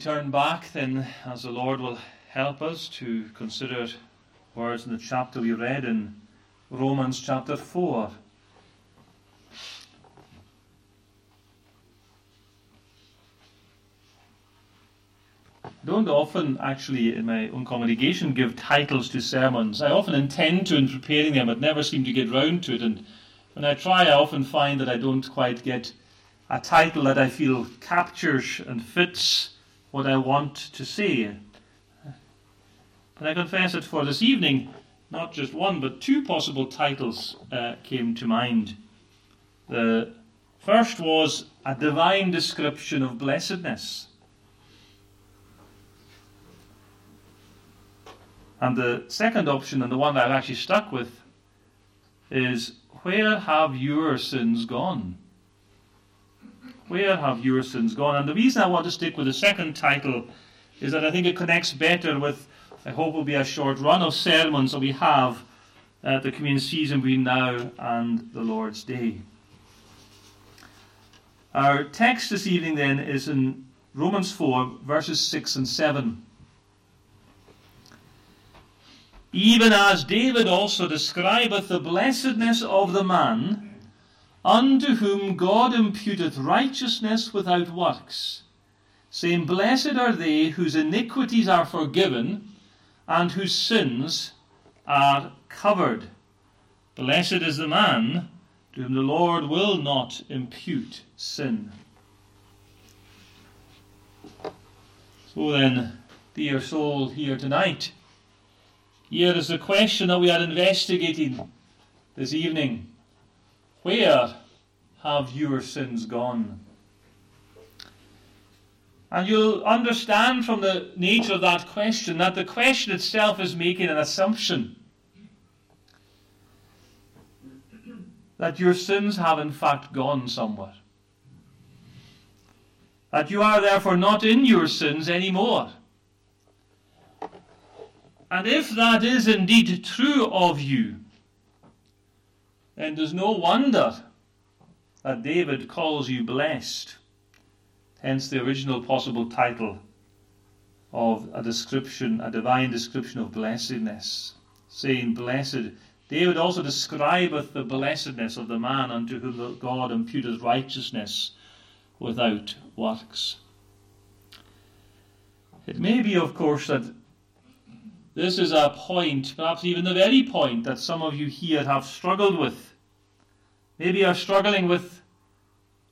turn back then, as the Lord will help us, to consider words in the chapter we read in Romans chapter 4. Don't often, actually, in my own congregation, give titles to sermons. I often intend to in preparing them, but never seem to get round to it. And when I try, I often find that I don't quite get a title that I feel captures and fits what I want to say. But I confess that for this evening, not just one, but two possible titles uh, came to mind. The first was a divine description of blessedness. And the second option, and the one that I've actually stuck with, is Where have your sins gone? Where have your sins gone? And the reason I want to stick with the second title is that I think it connects better with, I hope, will be a short run of sermons that we have at the communion season between now and the Lord's Day. Our text this evening then is in Romans 4, verses 6 and 7. Even as David also describeth the blessedness of the man unto whom God imputeth righteousness without works, saying, Blessed are they whose iniquities are forgiven, and whose sins are covered. Blessed is the man to whom the Lord will not impute sin. So then, dear soul here tonight, here is the question that we are investigating this evening. Where have your sins gone? And you'll understand from the nature of that question that the question itself is making an assumption. That your sins have in fact gone somewhere. That you are therefore not in your sins anymore. And if that is indeed true of you, then there's no wonder that David calls you blessed. Hence the original possible title of a description, a divine description of blessedness, saying, Blessed. David also describeth the blessedness of the man unto whom God imputeth righteousness without works. It may be, of course, that this is a point, perhaps even the very point, that some of you here have struggled with maybe are struggling with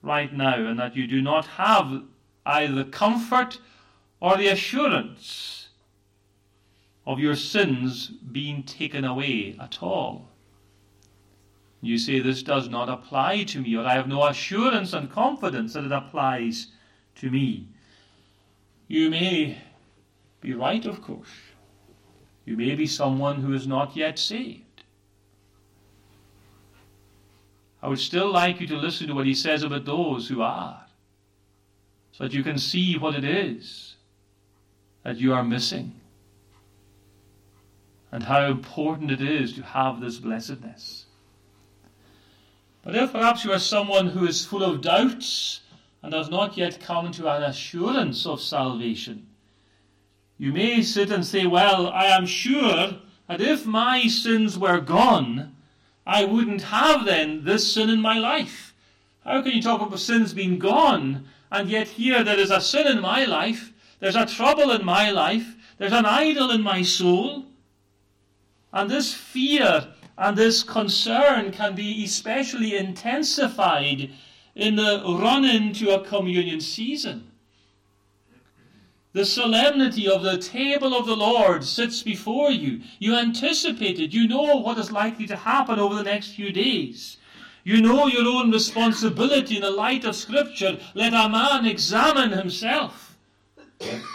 right now, and that you do not have either the comfort or the assurance of your sins being taken away at all. You say, This does not apply to me, or I have no assurance and confidence that it applies to me. You may be right, of course. You may be someone who is not yet saved. I would still like you to listen to what he says about those who are, so that you can see what it is that you are missing and how important it is to have this blessedness. But if perhaps you are someone who is full of doubts and has not yet come to an assurance of salvation, you may sit and say, Well, I am sure that if my sins were gone, I wouldn't have then this sin in my life. How can you talk about sins being gone, and yet here there is a sin in my life, there's a trouble in my life, there's an idol in my soul? And this fear and this concern can be especially intensified in the run into a communion season. The solemnity of the table of the Lord sits before you. You anticipate it. You know what is likely to happen over the next few days. You know your own responsibility in the light of Scripture. Let a man examine himself.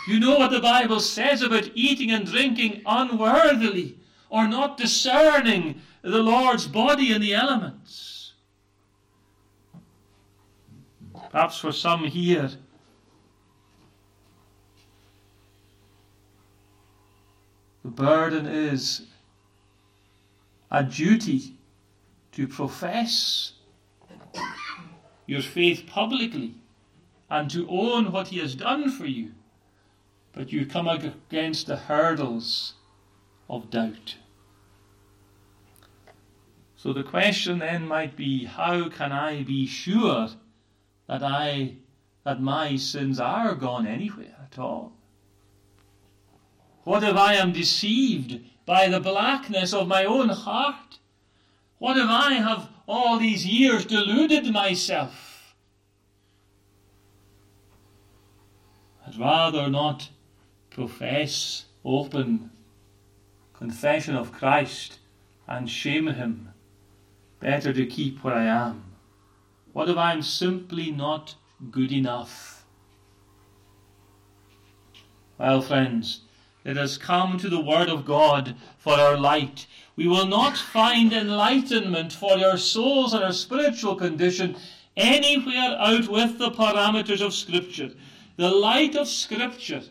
You know what the Bible says about eating and drinking unworthily or not discerning the Lord's body in the elements. Perhaps for some here, The burden is a duty to profess your faith publicly and to own what He has done for you but you come against the hurdles of doubt. So the question then might be how can I be sure that I that my sins are gone anywhere at all? What if I am deceived by the blackness of my own heart? What if I have all these years deluded myself? I'd rather not profess open confession of Christ and shame him. Better to keep where I am. What if I'm simply not good enough? Well, friends, let us come to the Word of God for our light. We will not find enlightenment for our souls and our spiritual condition anywhere out with the parameters of Scripture. The light of Scripture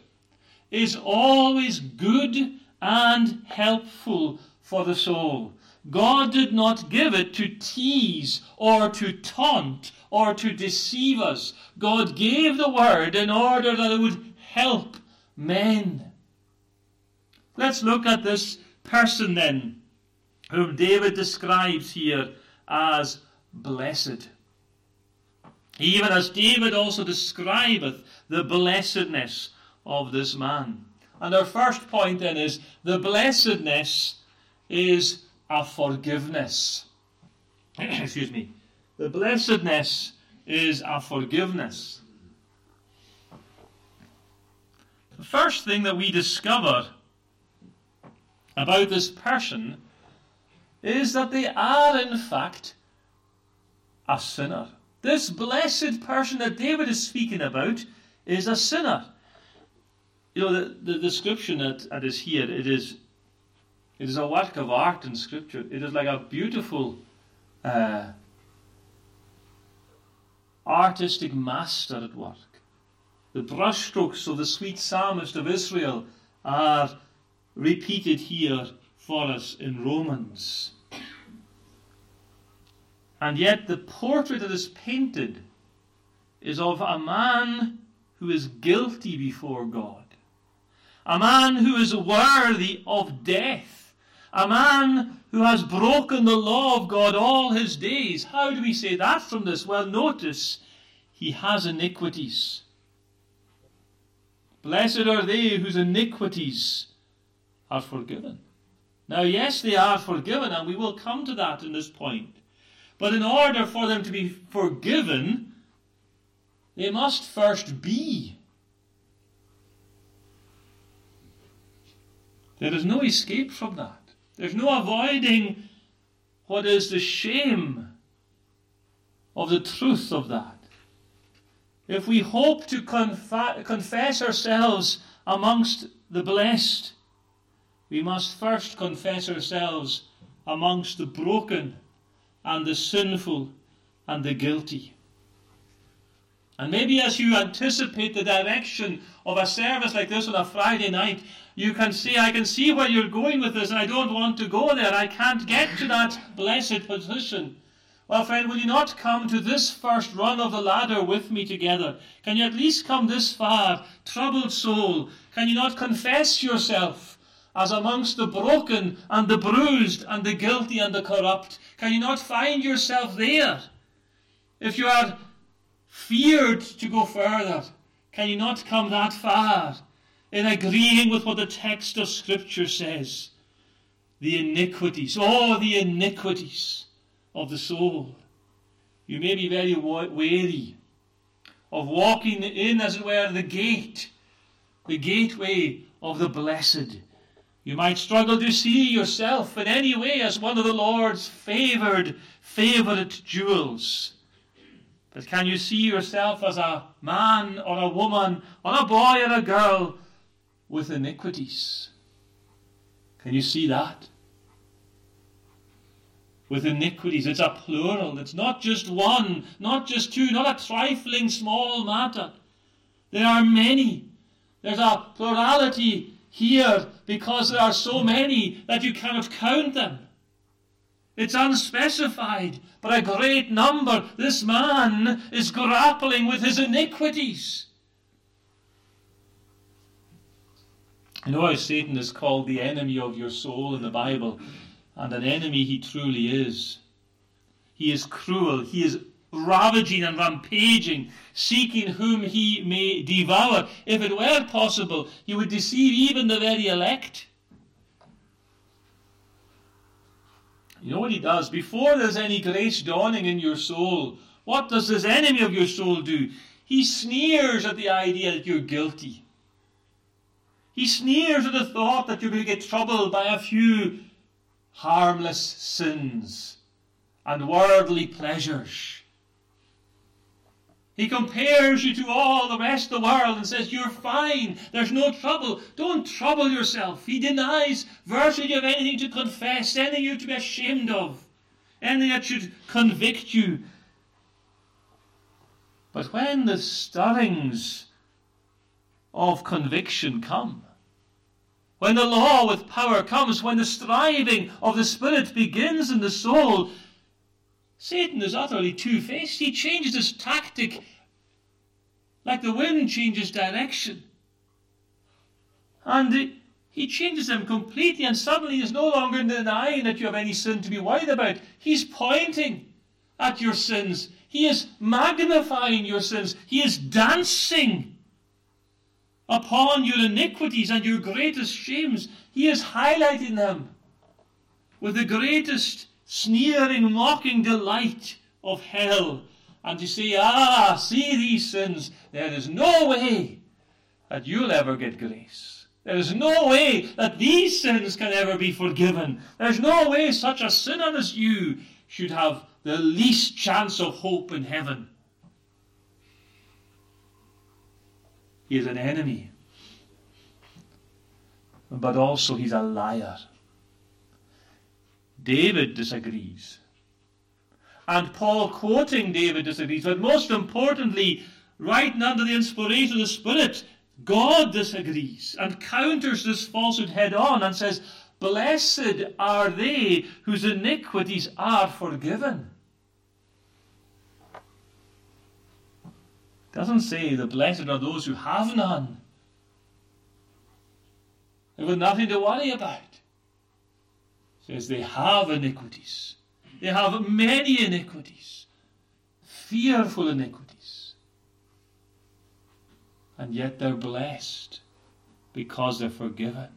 is always good and helpful for the soul. God did not give it to tease or to taunt or to deceive us. God gave the Word in order that it would help men. Let's look at this person then, whom David describes here as blessed. Even as David also describeth the blessedness of this man. And our first point then is the blessedness is a forgiveness. Excuse me. The blessedness is a forgiveness. The first thing that we discover about this person is that they are, in fact, a sinner. This blessed person that David is speaking about is a sinner. You know, the, the description that, that is here, it is, it is a work of art in Scripture. It is like a beautiful uh, artistic master at work. The brushstrokes of the sweet psalmist of Israel are repeated here for us in Romans. And yet, the portrait that is painted is of a man who is guilty before God, a man who is worthy of death, a man who has broken the law of God all his days. How do we say that from this? Well, notice he has iniquities. Blessed are they whose iniquities are forgiven. Now, yes, they are forgiven, and we will come to that in this point. But in order for them to be forgiven, they must first be. There is no escape from that. There's no avoiding what is the shame of the truth of that. If we hope to confa- confess ourselves amongst the blessed, we must first confess ourselves amongst the broken and the sinful and the guilty. And maybe as you anticipate the direction of a service like this on a Friday night, you can see, I can see where you're going with this, and I don't want to go there. I can't get to that blessed position. Well, friend, will you not come to this first rung of the ladder with me together? Can you at least come this far? Troubled soul, can you not confess yourself? As amongst the broken and the bruised and the guilty and the corrupt? Can you not find yourself there? If you are feared to go further, can you not come that far in agreeing with what the text of Scripture says? The iniquities, oh, the iniquities of the soul. You may be very wary of walking in, as it were, the gate, the gateway of the blessed you might struggle to see yourself in any way as one of the Lord's favored, favorite jewels. But can you see yourself as a man or a woman or a boy or a girl with iniquities? Can you see that? With iniquities, it's a plural. It's not just one, not just two, not a trifling small matter. There are many. There's a plurality here because there are so many that you cannot count them. It's unspecified, but a great number. This man is grappling with his iniquities. You know how Satan is called the enemy of your soul in the Bible, and an enemy he truly is. He is cruel, he is ravaging and rampaging, seeking whom he may devour. If it were possible, he would deceive even the very elect. You know what he does? Before there's any grace dawning in your soul, what does this enemy of your soul do? He sneers at the idea that you're guilty. He sneers at the thought that you're going to get troubled by a few harmless sins and worldly pleasures. He compares you to all the rest of the world and says, You're fine, there's no trouble, don't trouble yourself. He denies virtually of anything to confess, anything you to be ashamed of, anything that should convict you. But when the stirrings of conviction come, when the law with power comes, when the striving of the Spirit begins in the soul, Satan is utterly two faced. He changes his tactic like the wind changes direction. And he changes them completely, and suddenly he's no longer denying that you have any sin to be worried about. He's pointing at your sins, he is magnifying your sins, he is dancing upon your iniquities and your greatest shames. He is highlighting them with the greatest sneering, mocking delight of hell, and to say, Ah, see these sins, there is no way that you'll ever get grace. There is no way that these sins can ever be forgiven. There's no way such a sinner as you should have the least chance of hope in heaven. He is an enemy, but also he's a liar. David disagrees. And Paul, quoting David, disagrees. But most importantly, writing under the inspiration of the Spirit, God disagrees and counters this falsehood head on and says, Blessed are they whose iniquities are forgiven. It doesn't say the blessed are those who have none. They've nothing to worry about says they have iniquities. They have many iniquities, fearful iniquities. And yet they're blessed because they're forgiven.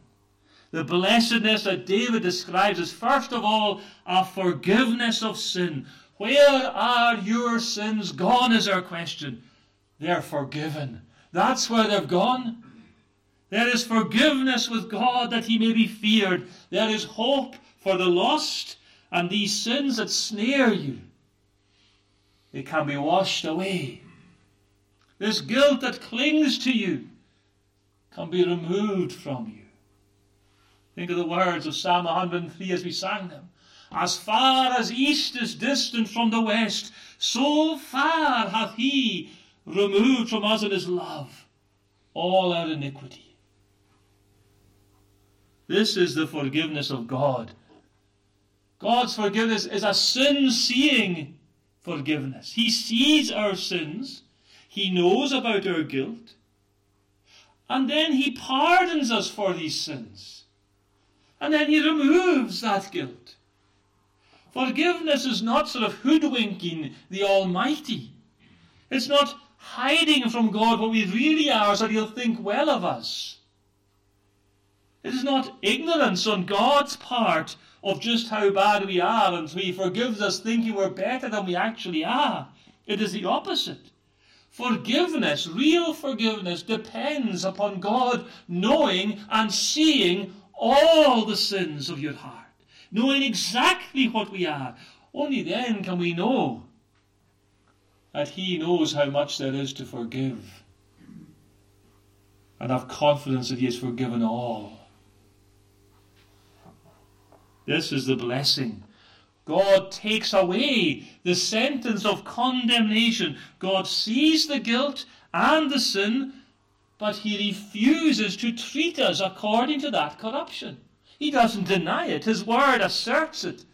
The blessedness that David describes is first of all a forgiveness of sin. Where are your sins gone? Is our question. They're forgiven. That's where they've gone. There is forgiveness with God that he may be feared. There is hope for the lost and these sins that snare you. They can be washed away. This guilt that clings to you can be removed from you. Think of the words of Psalm 103 as we sang them. As far as east is distant from the west, so far hath he removed from us in his love all our iniquity. This is the forgiveness of God God's forgiveness is a sin seeing forgiveness. He sees our sins, He knows about our guilt, and then He pardons us for these sins. And then He removes that guilt. Forgiveness is not sort of hoodwinking the Almighty. It's not hiding from God what we really are so that He'll think well of us. It is not ignorance on God's part of just how bad we are and He forgives us thinking we're better than we actually are. It is the opposite. Forgiveness, real forgiveness, depends upon God knowing and seeing all the sins of your heart, knowing exactly what we are. Only then can we know that He knows how much there is to forgive and have confidence that He has forgiven all. This is the blessing. God takes away the sentence of condemnation. God sees the guilt and the sin, but he refuses to treat us according to that corruption. He doesn't deny it, his word asserts it.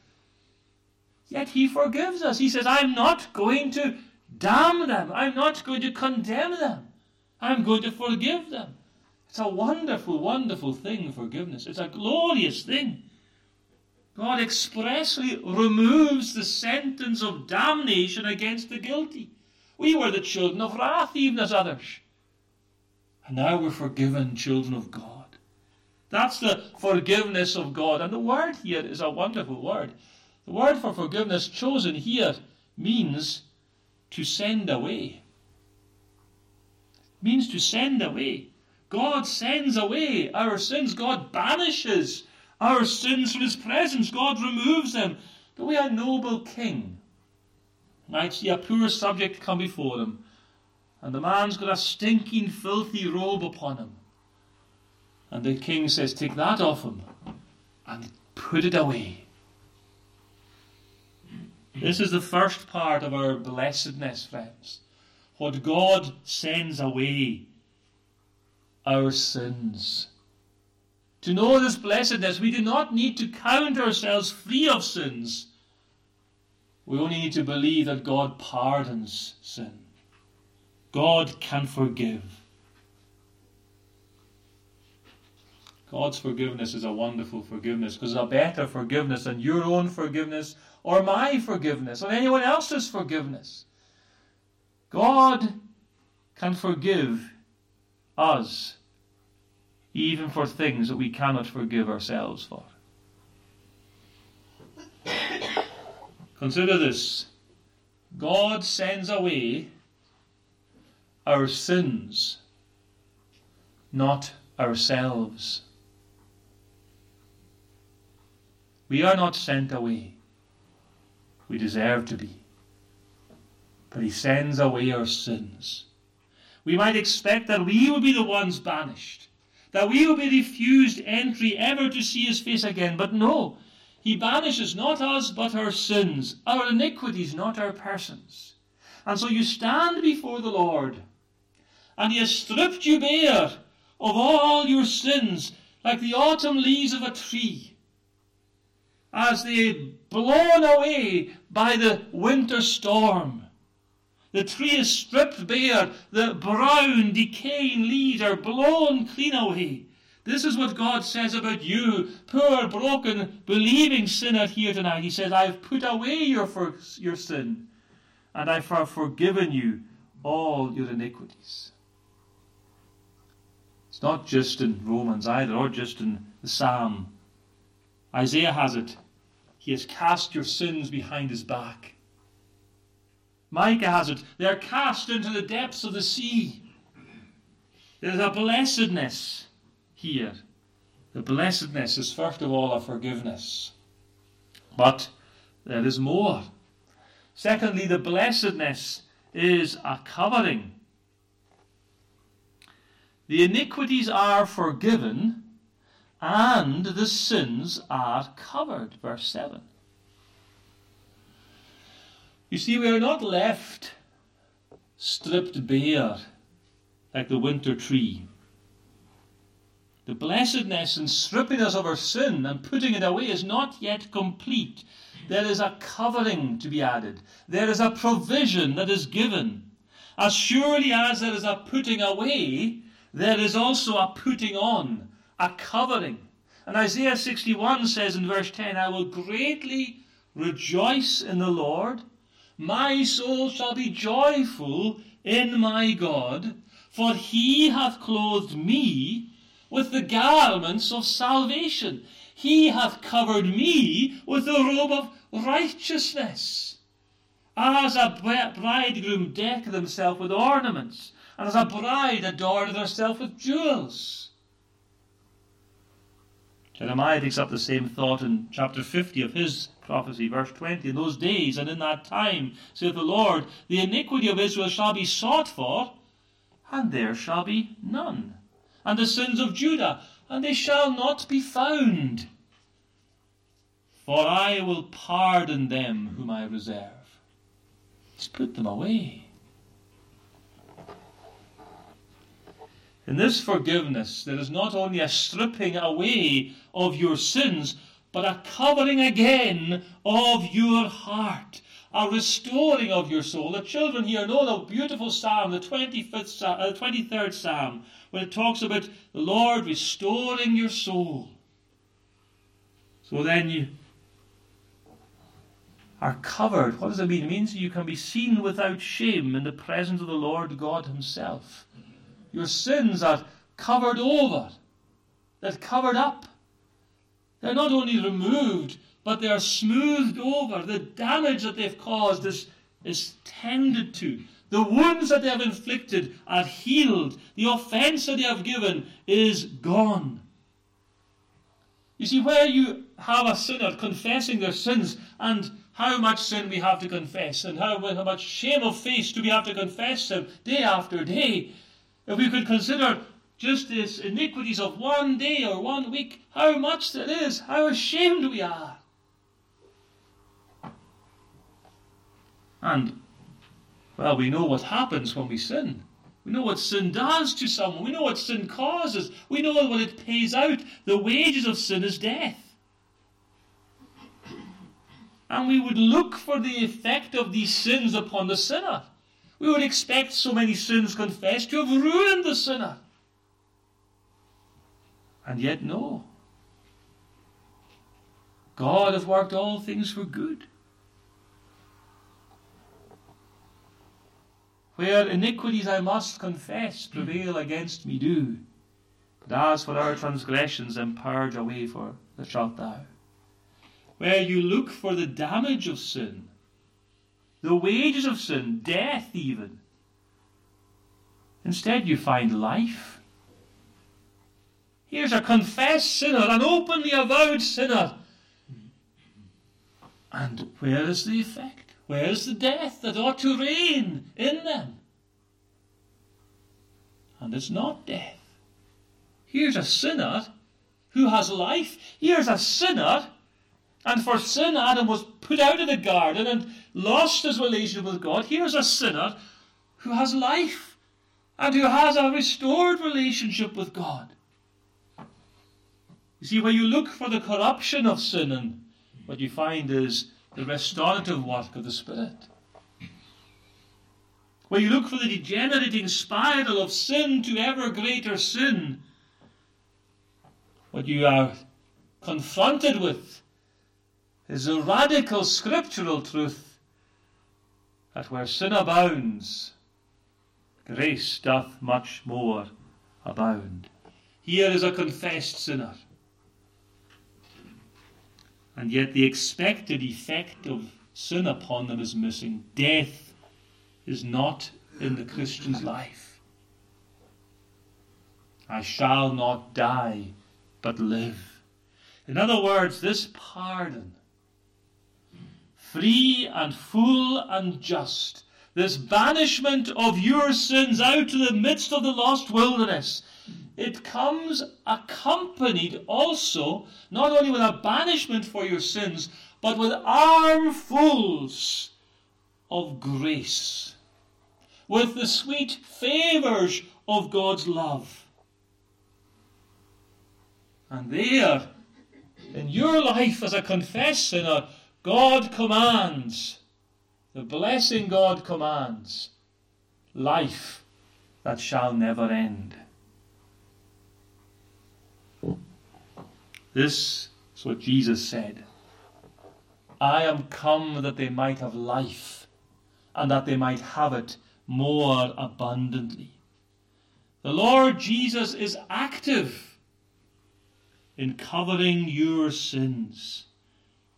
Yet he forgives us. He says, I'm not going to damn them, I'm not going to condemn them, I'm going to forgive them. It's a wonderful, wonderful thing, forgiveness. It's a glorious thing. God expressly removes the sentence of damnation against the guilty. We were the children of wrath, even as others. And now we're forgiven children of God. That's the forgiveness of God. And the word here is a wonderful word. The word for forgiveness chosen here means to send away. It means to send away. God sends away our sins. God banishes our sins from his presence. God removes them. The way a noble king might see a poor subject come before him, and the man's got a stinking, filthy robe upon him. And the king says, Take that off him and put it away. This is the first part of our blessedness, friends. What God sends away our sins. To know this blessedness, we do not need to count ourselves free of sins. We only need to believe that God pardons sin. God can forgive. God's forgiveness is a wonderful forgiveness because it's a better forgiveness than your own forgiveness or my forgiveness or anyone else's forgiveness. God can forgive us even for things that we cannot forgive ourselves for. Consider this God sends away our sins, not ourselves. We are not sent away. We deserve to be. But He sends away our sins. We might expect that we would be the ones banished that we will be refused entry ever to see his face again. But no, he banishes not us, but our sins, our iniquities, not our persons. And so you stand before the Lord, and he has stripped you bare of all your sins, like the autumn leaves of a tree, as they blown away by the winter storm. The tree is stripped bare. The brown, decaying leaves are blown clean away. This is what God says about you, poor, broken, believing sinner here tonight. He says, I've put away your, for, your sin, and I've forgiven you all your iniquities. It's not just in Romans either, or just in the Psalm. Isaiah has it. He has cast your sins behind his back. Micah has it. They are cast into the depths of the sea. There's a blessedness here. The blessedness is first of all a forgiveness. But uh, there is more. Secondly, the blessedness is a covering. The iniquities are forgiven and the sins are covered. Verse 7. You see, we are not left stripped bare like the winter tree. The blessedness and stripping us of our sin and putting it away is not yet complete. There is a covering to be added. There is a provision that is given. As surely as there is a putting away, there is also a putting on, a covering. And Isaiah 61 says in verse 10, I will greatly rejoice in the Lord. My soul shall be joyful in my God, for he hath clothed me with the garments of salvation. He hath covered me with the robe of righteousness. As a bridegroom decketh himself with ornaments, and as a bride adorneth herself with jewels. Jeremiah takes up the same thought in chapter 50 of his prophecy, verse 20. In those days and in that time, saith the Lord, the iniquity of Israel shall be sought for, and there shall be none. And the sins of Judah, and they shall not be found. For I will pardon them whom I reserve. He's put them away. In this forgiveness, there is not only a stripping away of your sins, but a covering again of your heart, a restoring of your soul. The children here know the beautiful psalm, the 25th, uh, 23rd psalm, when it talks about the Lord restoring your soul. So then you are covered. What does it mean? It means you can be seen without shame in the presence of the Lord God Himself. Your sins are covered over, they're covered up. They're not only removed, but they are smoothed over. The damage that they've caused is, is tended to. The wounds that they have inflicted are healed. The offense that they have given is gone. You see, where you have a sinner confessing their sins and how much sin we have to confess and how, how much shame of face do we have to confess them day after day, if we could consider just this iniquities of one day or one week, how much that is, how ashamed we are. And, well, we know what happens when we sin. We know what sin does to someone. We know what sin causes. We know what it pays out. The wages of sin is death. And we would look for the effect of these sins upon the sinner. We would expect so many sins confessed to have ruined the sinner. And yet, no. God hath worked all things for good. Where iniquities I must confess prevail against me do. But as for our transgressions, them purge away for the shalt thou. Where you look for the damage of sin, the wages of sin, death even. Instead, you find life. Here's a confessed sinner, an openly avowed sinner. And where is the effect? Where's the death that ought to reign in them? And it's not death. Here's a sinner who has life. Here's a sinner. And for sin, Adam was put out of the garden and lost his relationship with God. Here's a sinner who has life and who has a restored relationship with God. You see, when you look for the corruption of sin, and what you find is the restorative work of the Spirit. Where you look for the degenerating spiral of sin to ever greater sin, what you are confronted with is a radical scriptural truth that where sin abounds, grace doth much more abound. Here is a confessed sinner and yet the expected effect of sin upon them is missing. Death is not in the Christian's life. I shall not die, but live. In other words, this pardon, free and full and just, this banishment of your sins out to the midst of the lost wilderness, it comes accompanied also not only with a banishment for your sins, but with armfuls of grace, with the sweet favours of God's love. And there, in your life as a confessed sinner, God commands, the blessing God commands, life that shall never end. This is what Jesus said I am come that they might have life, and that they might have it more abundantly. The Lord Jesus is active in covering your sins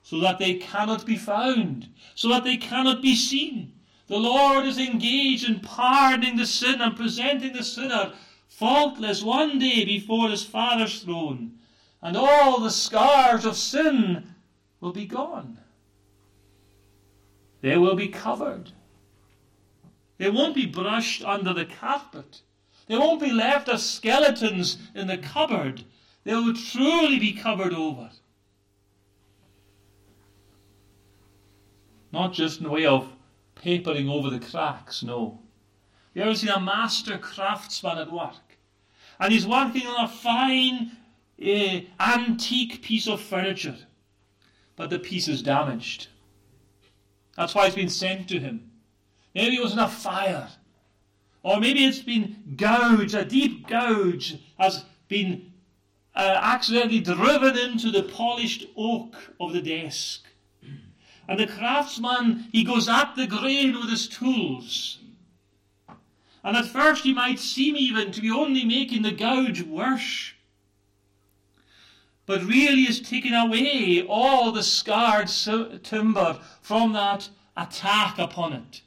so that they cannot be found, so that they cannot be seen. The Lord is engaged in pardoning the sin and presenting the sinner faultless one day before his Father's throne and all the scars of sin will be gone. They will be covered. They won't be brushed under the carpet. They won't be left as skeletons in the cupboard. They will truly be covered over. Not just in the way of papering over the cracks, no. You ever seen a master craftsman at work? And he's working on a fine a antique piece of furniture, but the piece is damaged. That's why it's been sent to him. Maybe it was in a fire. Or maybe it's been gouged, a deep gouge has been uh, accidentally driven into the polished oak of the desk. And the craftsman, he goes at the grain with his tools. And at first he might seem even to be only making the gouge worse. But really is taking away all the scarred timber from that attack upon it.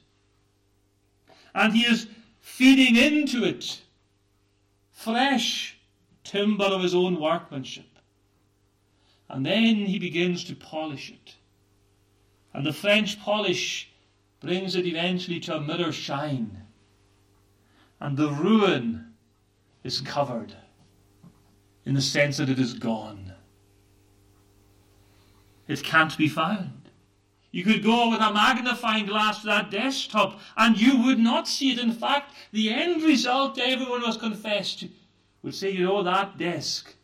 And he is feeding into it fresh timber of his own workmanship. And then he begins to polish it. And the French polish brings it eventually to a mirror shine. And the ruin is covered in the sense that it is gone. It can't be found. You could go with a magnifying glass to that desktop and you would not see it. In fact, the end result everyone was confessed to would say, you know, that desk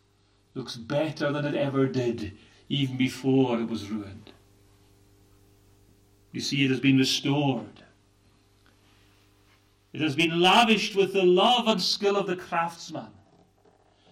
looks better than it ever did, even before it was ruined. You see, it has been restored. It has been lavished with the love and skill of the craftsman.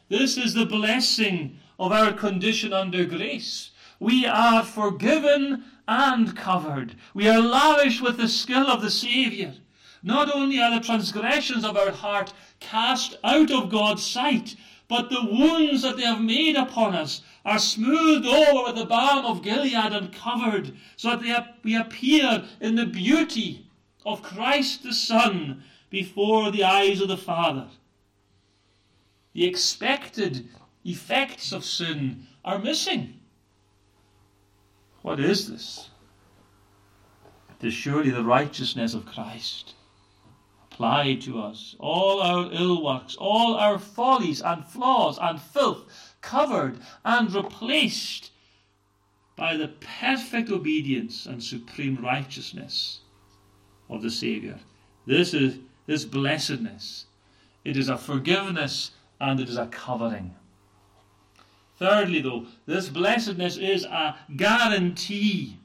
This is the blessing of our condition under grace. We are forgiven and covered. We are lavished with the skill of the Saviour. Not only are the transgressions of our heart cast out of God's sight, but the wounds that they have made upon us are smoothed over with the balm of Gilead and covered, so that we appear in the beauty of Christ the Son before the eyes of the Father. The expected effects of sin are missing. What is this? It is surely the righteousness of Christ applied to us. All our ill works, all our follies and flaws and filth covered and replaced by the perfect obedience and supreme righteousness of the Saviour. This is this blessedness. It is a forgiveness and it is a covering. Thirdly, though, this blessedness is a guarantee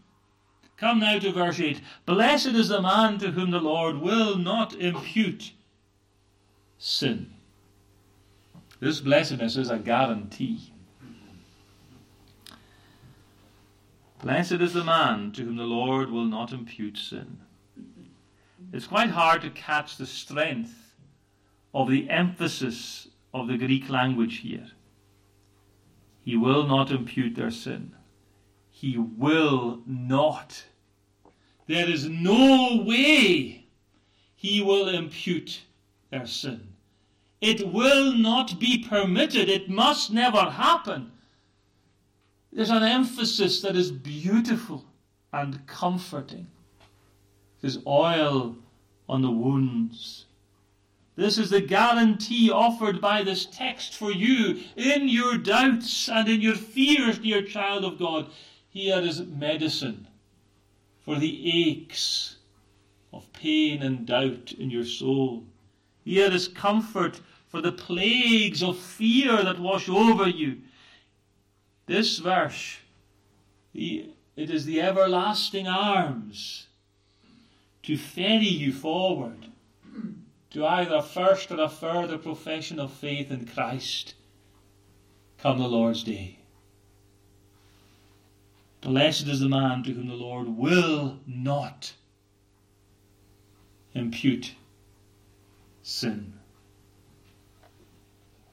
Come now to verse 8. Blessed is the man to whom the Lord will not impute sin. This blessedness is a guarantee. Blessed is the man to whom the Lord will not impute sin. It's quite hard to catch the strength of the emphasis of the Greek language here. He will not impute their sin. He will not. There is no way he will impute their sin. It will not be permitted. It must never happen. There's an emphasis that is beautiful and comforting. There's oil on the wounds. This is the guarantee offered by this text for you in your doubts and in your fears, dear child of God. Here is medicine for the aches of pain and doubt in your soul. Here is comfort for the plagues of fear that wash over you. This verse, it is the everlasting arms to ferry you forward to either a first or a further profession of faith in Christ come the Lord's day. Blessed is the man to whom the Lord will not impute sin.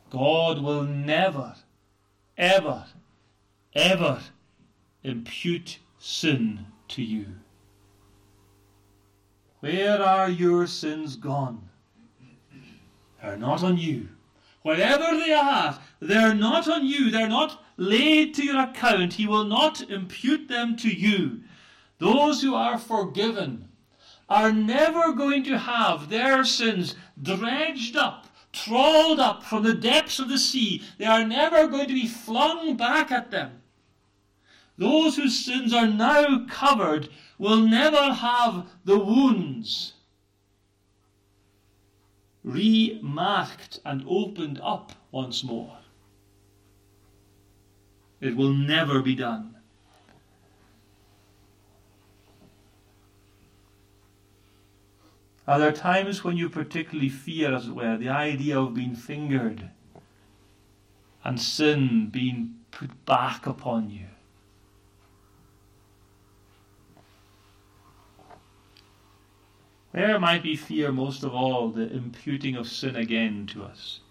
God will never, ever, ever impute sin to you. Where are your sins gone? They're not on you. Wherever they are, they're not on you. They're not laid to your account. He will not impute them to you. Those who are forgiven are never going to have their sins dredged up, trawled up from the depths of the sea. They are never going to be flung back at them. Those whose sins are now covered will never have the wounds remarked and opened up once more. It will never be done. Are there times when you particularly fear, as it were, the idea of being fingered and sin being put back upon you? Where might we fear most of all the imputing of sin again to us?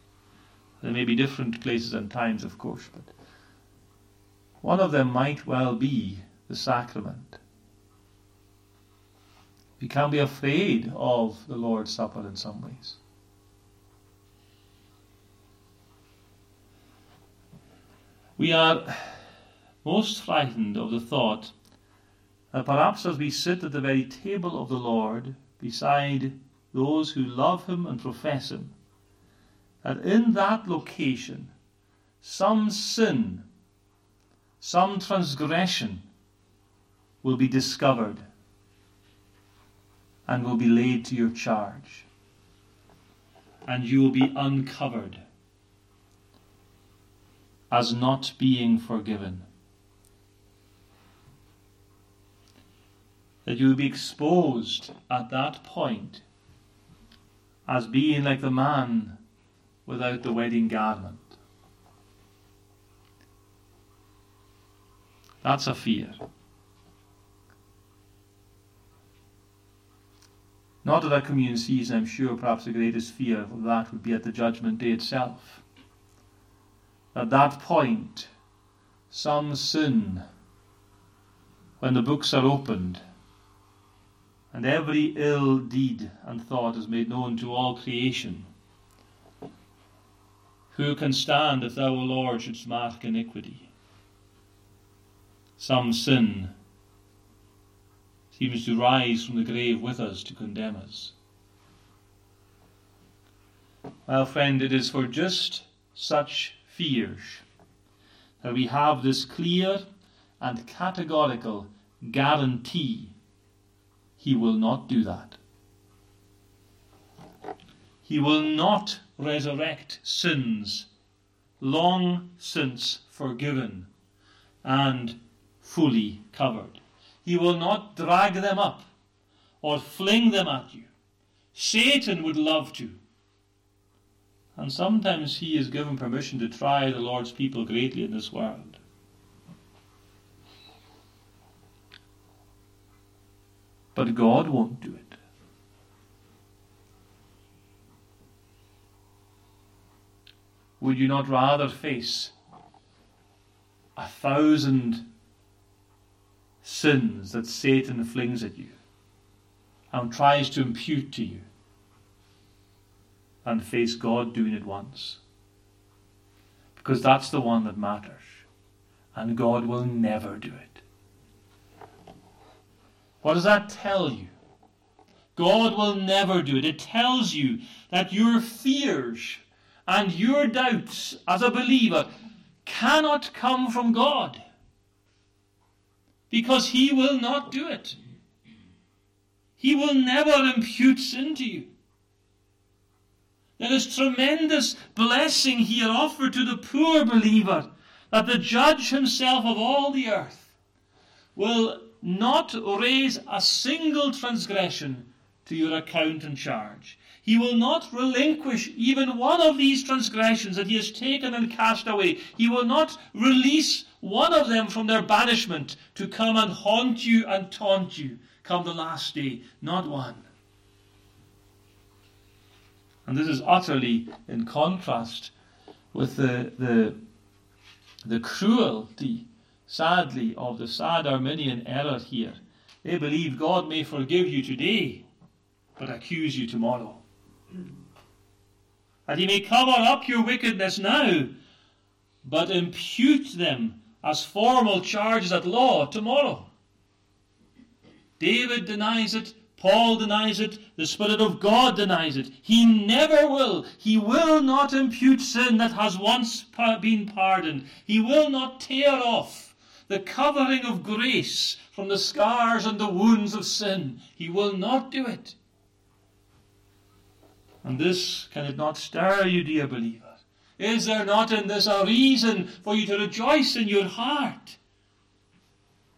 There may be different places and times, of course, but one of them might well be the sacrament. We can't be afraid of the Lord's Supper in some ways. We are most frightened of the thought that perhaps as we sit at the very table of the Lord, beside those who love him and profess him, that in that location some sin, some transgression will be discovered and will be laid to your charge. And you will be uncovered as not being forgiven. that you will be exposed at that point as being like the man without the wedding garment. That's a fear. Not that a communion season, I'm sure perhaps the greatest fear of that would be at the judgment day itself. At that point, some sin, when the books are opened, and every ill deed and thought is made known to all creation. Who can stand if thou, O Lord, shouldst mark iniquity? Some sin seems to rise from the grave with us to condemn us. Well, friend, it is for just such fears that we have this clear and categorical guarantee he will not do that. He will not resurrect sins long since forgiven and fully covered. He will not drag them up or fling them at you. Satan would love to. And sometimes he is given permission to try the Lord's people greatly in this world. But God won't do it. Would you not rather face a thousand sins that Satan flings at you and tries to impute to you and face God doing it once? Because that's the one that matters. And God will never do it. What does that tell you? God will never do it. It tells you that your fears and your doubts as a believer cannot come from God because He will not do it. He will never impute sin to you. There is tremendous blessing here offered to the poor believer that the judge himself of all the earth will not raise a single transgression to your account and charge. He will not relinquish even one of these transgressions that he has taken and cast away. He will not release one of them from their banishment to come and haunt you and taunt you come the last day. Not one. And this is utterly in contrast with the, the, the cruelty sadly, of the sad Arminian error here. They believe God may forgive you today, but accuse you tomorrow. And he may cover up your wickedness now, but impute them as formal charges at law tomorrow. David denies it, Paul denies it, the Spirit of God denies it. He never will. He will not impute sin that has once been pardoned. He will not tear off the covering of grace from the scars and the wounds of sin. He will not do it. And this can it not stir you, dear believer? Is there not in this a reason for you to rejoice in your heart?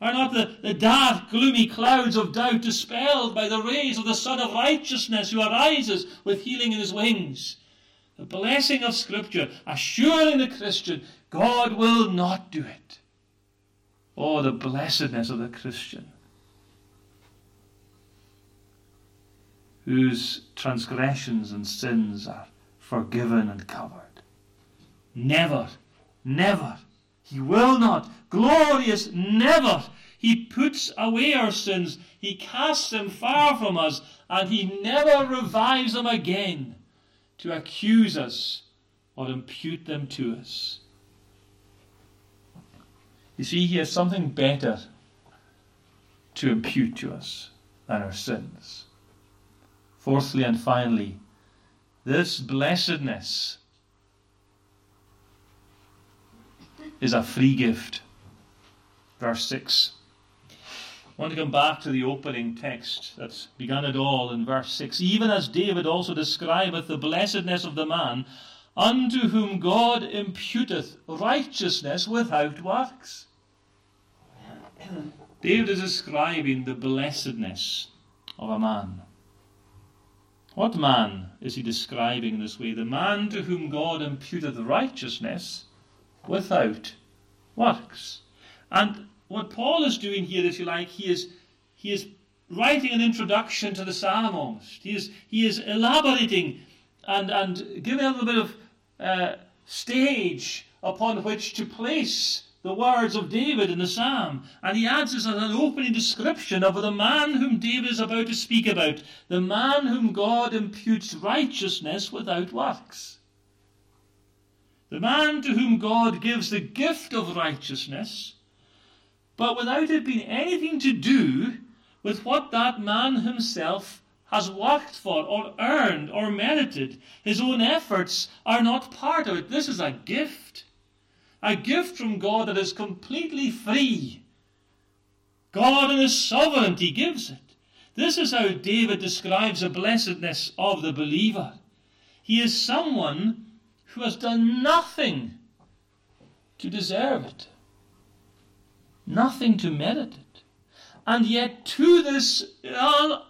Are not the, the dark, gloomy clouds of doubt dispelled by the rays of the Sun of Righteousness who arises with healing in his wings? The blessing of Scripture assuring the Christian God will not do it. Oh, the blessedness of the Christian whose transgressions and sins are forgiven and covered. Never, never. He will not. Glorious, never. He puts away our sins. He casts them far from us, and he never revives them again to accuse us or impute them to us. You see, he has something better to impute to us than our sins. Fourthly and finally, this blessedness is a free gift. Verse 6. I want to come back to the opening text that began it all in verse 6. Even as David also describeth the blessedness of the man unto whom God imputeth righteousness without works. David is describing the blessedness of a man. What man is he describing this way? The man to whom God imputeth righteousness without works. And what Paul is doing here, if you like, he is he is writing an introduction to the psalm almost. He is he is elaborating and and giving a little bit of uh, stage upon which to place the words of David in the psalm, and he adds this as an opening description of the man whom David is about to speak about, the man whom God imputes righteousness without works. The man to whom God gives the gift of righteousness, but without it being anything to do with what that man himself has worked for or earned or merited. His own efforts are not part of it. This is a gift a gift from God that is completely free. God in His sovereignty gives it. This is how David describes the blessedness of the believer. He is someone who has done nothing to deserve it, nothing to merit it. And yet, to this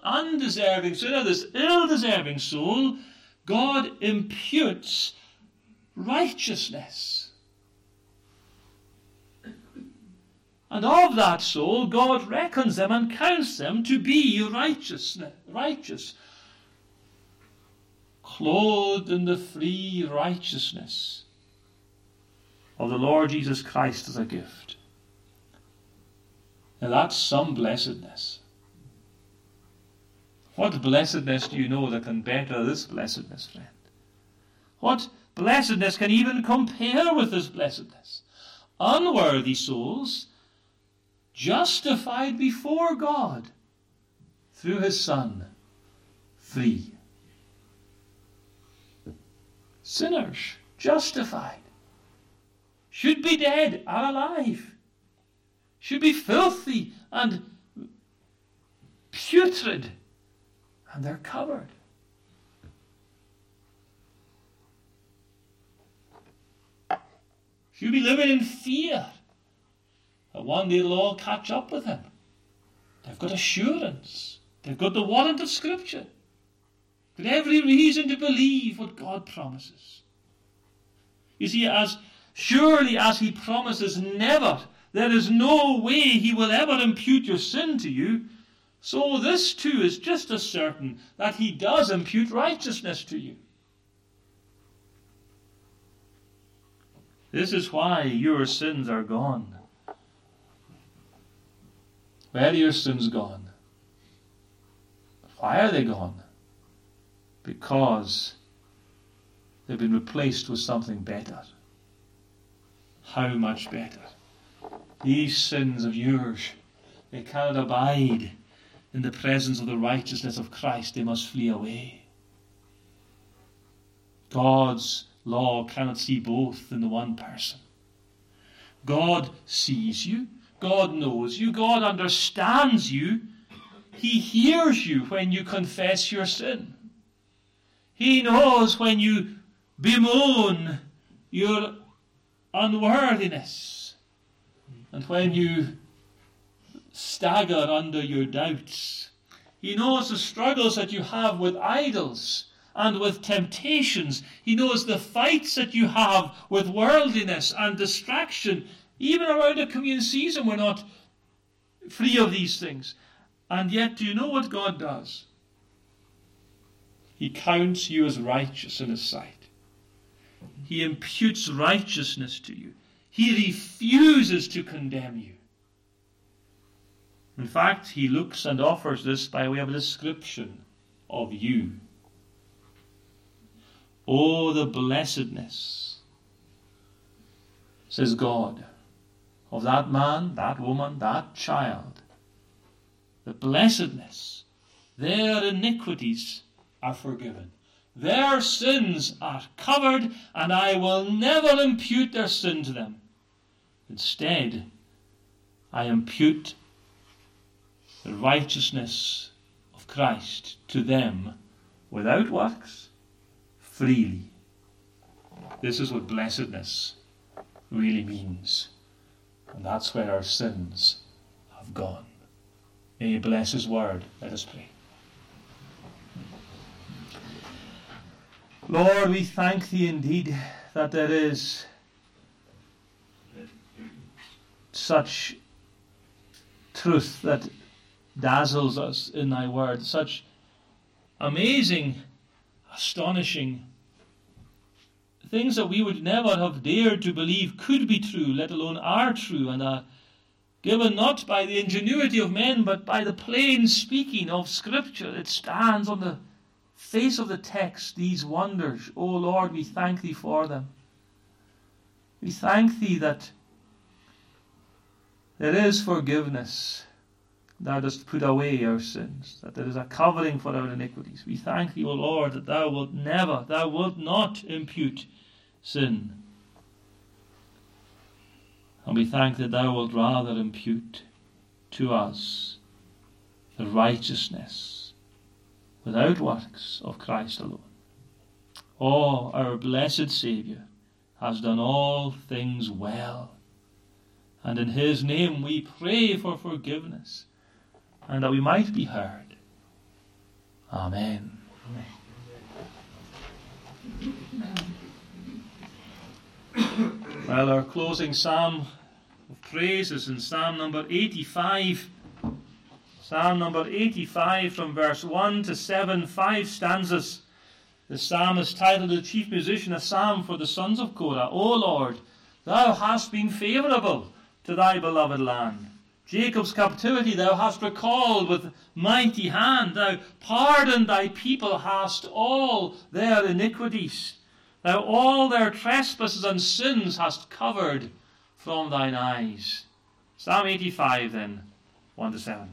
undeserving sinner, this ill deserving soul, God imputes righteousness. And of that soul, God reckons them and counts them to be righteous, righteous, clothed in the free righteousness of the Lord Jesus Christ as a gift. Now that's some blessedness. What blessedness do you know that can better this blessedness, friend? What blessedness can even compare with this blessedness? Unworthy souls justified before God through his Son, free. Sinners, justified, should be dead, are alive, should be filthy and putrid, and they're covered. Should be living in fear that one day they'll all catch up with him. They've got assurance. They've got the warrant of Scripture. They've every reason to believe what God promises. You see, as surely as He promises never, there is no way He will ever impute your sin to you, so this too is just as certain that He does impute righteousness to you. This is why your sins are gone. Where are your sins gone? Why are they gone? Because they've been replaced with something better. How much better? These sins of yours, they cannot abide in the presence of the righteousness of Christ. They must flee away. God's law cannot see both in the one person. God sees you. God knows you. God understands you. He hears you when you confess your sin. He knows when you bemoan your unworthiness and when you stagger under your doubts. He knows the struggles that you have with idols and with temptations. He knows the fights that you have with worldliness and distraction. Even around a communion season, we're not free of these things. And yet, do you know what God does? He counts you as righteous in His sight. He imputes righteousness to you. He refuses to condemn you. In fact, he looks and offers this by way of a description of you. Oh, the blessedness, says God, of that man, that woman, that child. The blessedness, their iniquities are forgiven. Their sins are covered, and I will never impute their sin to them. Instead, I impute the righteousness of Christ to them without works, freely. This is what blessedness really means. And that's where our sins have gone. May He bless His word. Let us pray. Lord, we thank Thee indeed that there is such truth that dazzles us in thy word, such amazing, astonishing things that we would never have dared to believe could be true, let alone are true, and are given not by the ingenuity of men, but by the plain speaking of Scripture. It stands on the face of the text, these wonders. O Lord, we thank Thee for them. We thank Thee that there is forgiveness. Thou dost put away our sins, that there is a covering for our iniquities. We thank Thee, O Lord, that Thou wilt never, Thou wilt not impute sin. And we thank that Thou wilt rather impute to us the righteousness without works of Christ alone. Oh, our blessed Saviour has done all things well and in his name we pray for forgiveness and that we might be heard. Amen. Well, our closing psalm of praise is in Psalm number 85. Psalm number 85 from verse 1 to 7, five stanzas. The psalm is titled The Chief Musician, a psalm for the sons of Korah. O Lord, thou hast been favourable to thy beloved land. Jacob's captivity thou hast recalled with mighty hand. Thou pardoned thy people, hast all their iniquities. Thou all their trespasses and sins hast covered from thine eyes. Psalm 85 then, 1 to 7.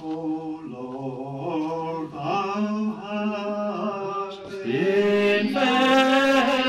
O Lord, thou hast been fair.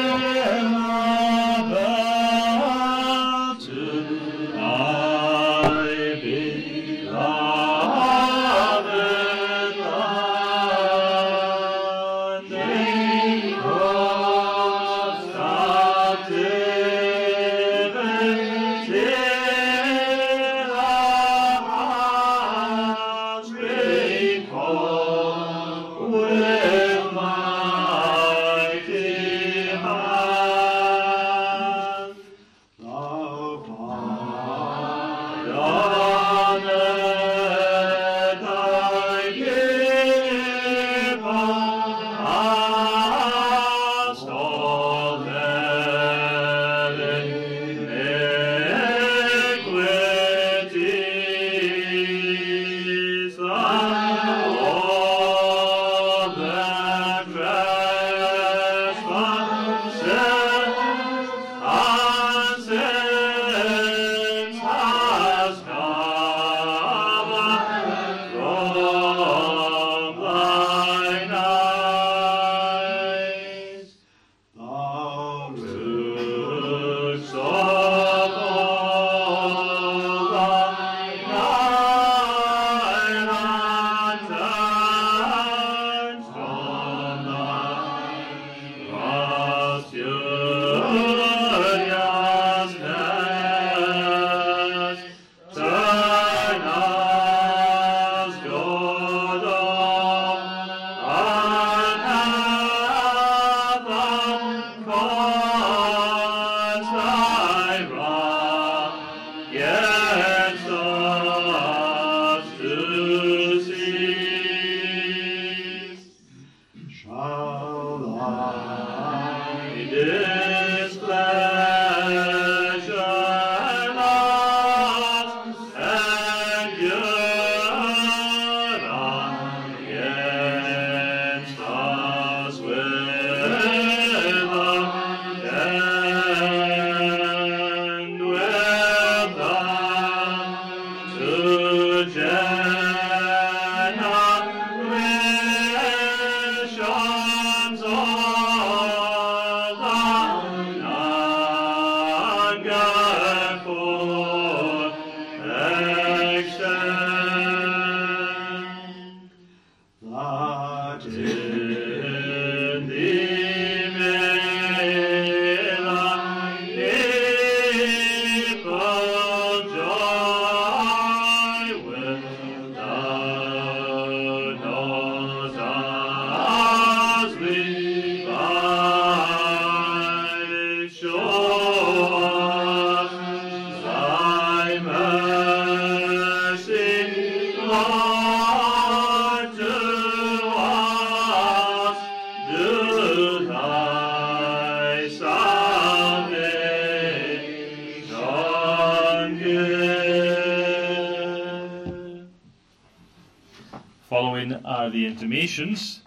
Following are the intimations.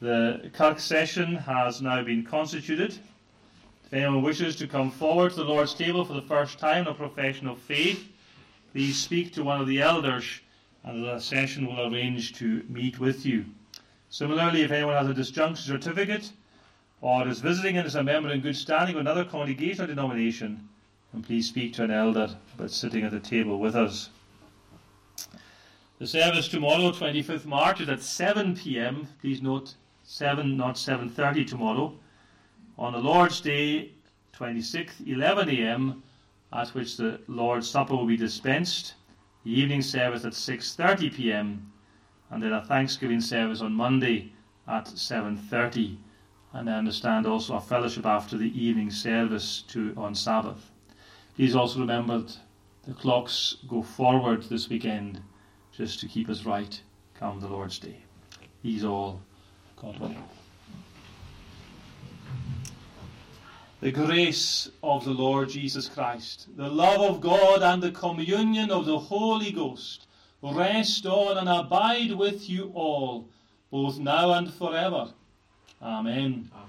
The Kirk session has now been constituted. If anyone wishes to come forward to the Lord's table for the first time in a profession of faith, please speak to one of the elders and the session will arrange to meet with you. Similarly, if anyone has a disjunction certificate or is visiting and is a member in good standing of another congregation or denomination, then please speak to an elder about sitting at the table with us. The service tomorrow, 25th March, is at 7 p.m. Please note 7, not 7:30 tomorrow. On the Lord's Day, 26th, 11 a.m., at which the Lord's Supper will be dispensed. The evening service at 6:30 p.m. and then a Thanksgiving service on Monday at 7:30. And I understand also a fellowship after the evening service to on Sabbath. Please also remember that the clocks go forward this weekend just to keep us right come the Lord's Day. He's all, God willing. The grace of the Lord Jesus Christ, the love of God, and the communion of the Holy Ghost rest on and abide with you all, both now and forever. Amen. Amen.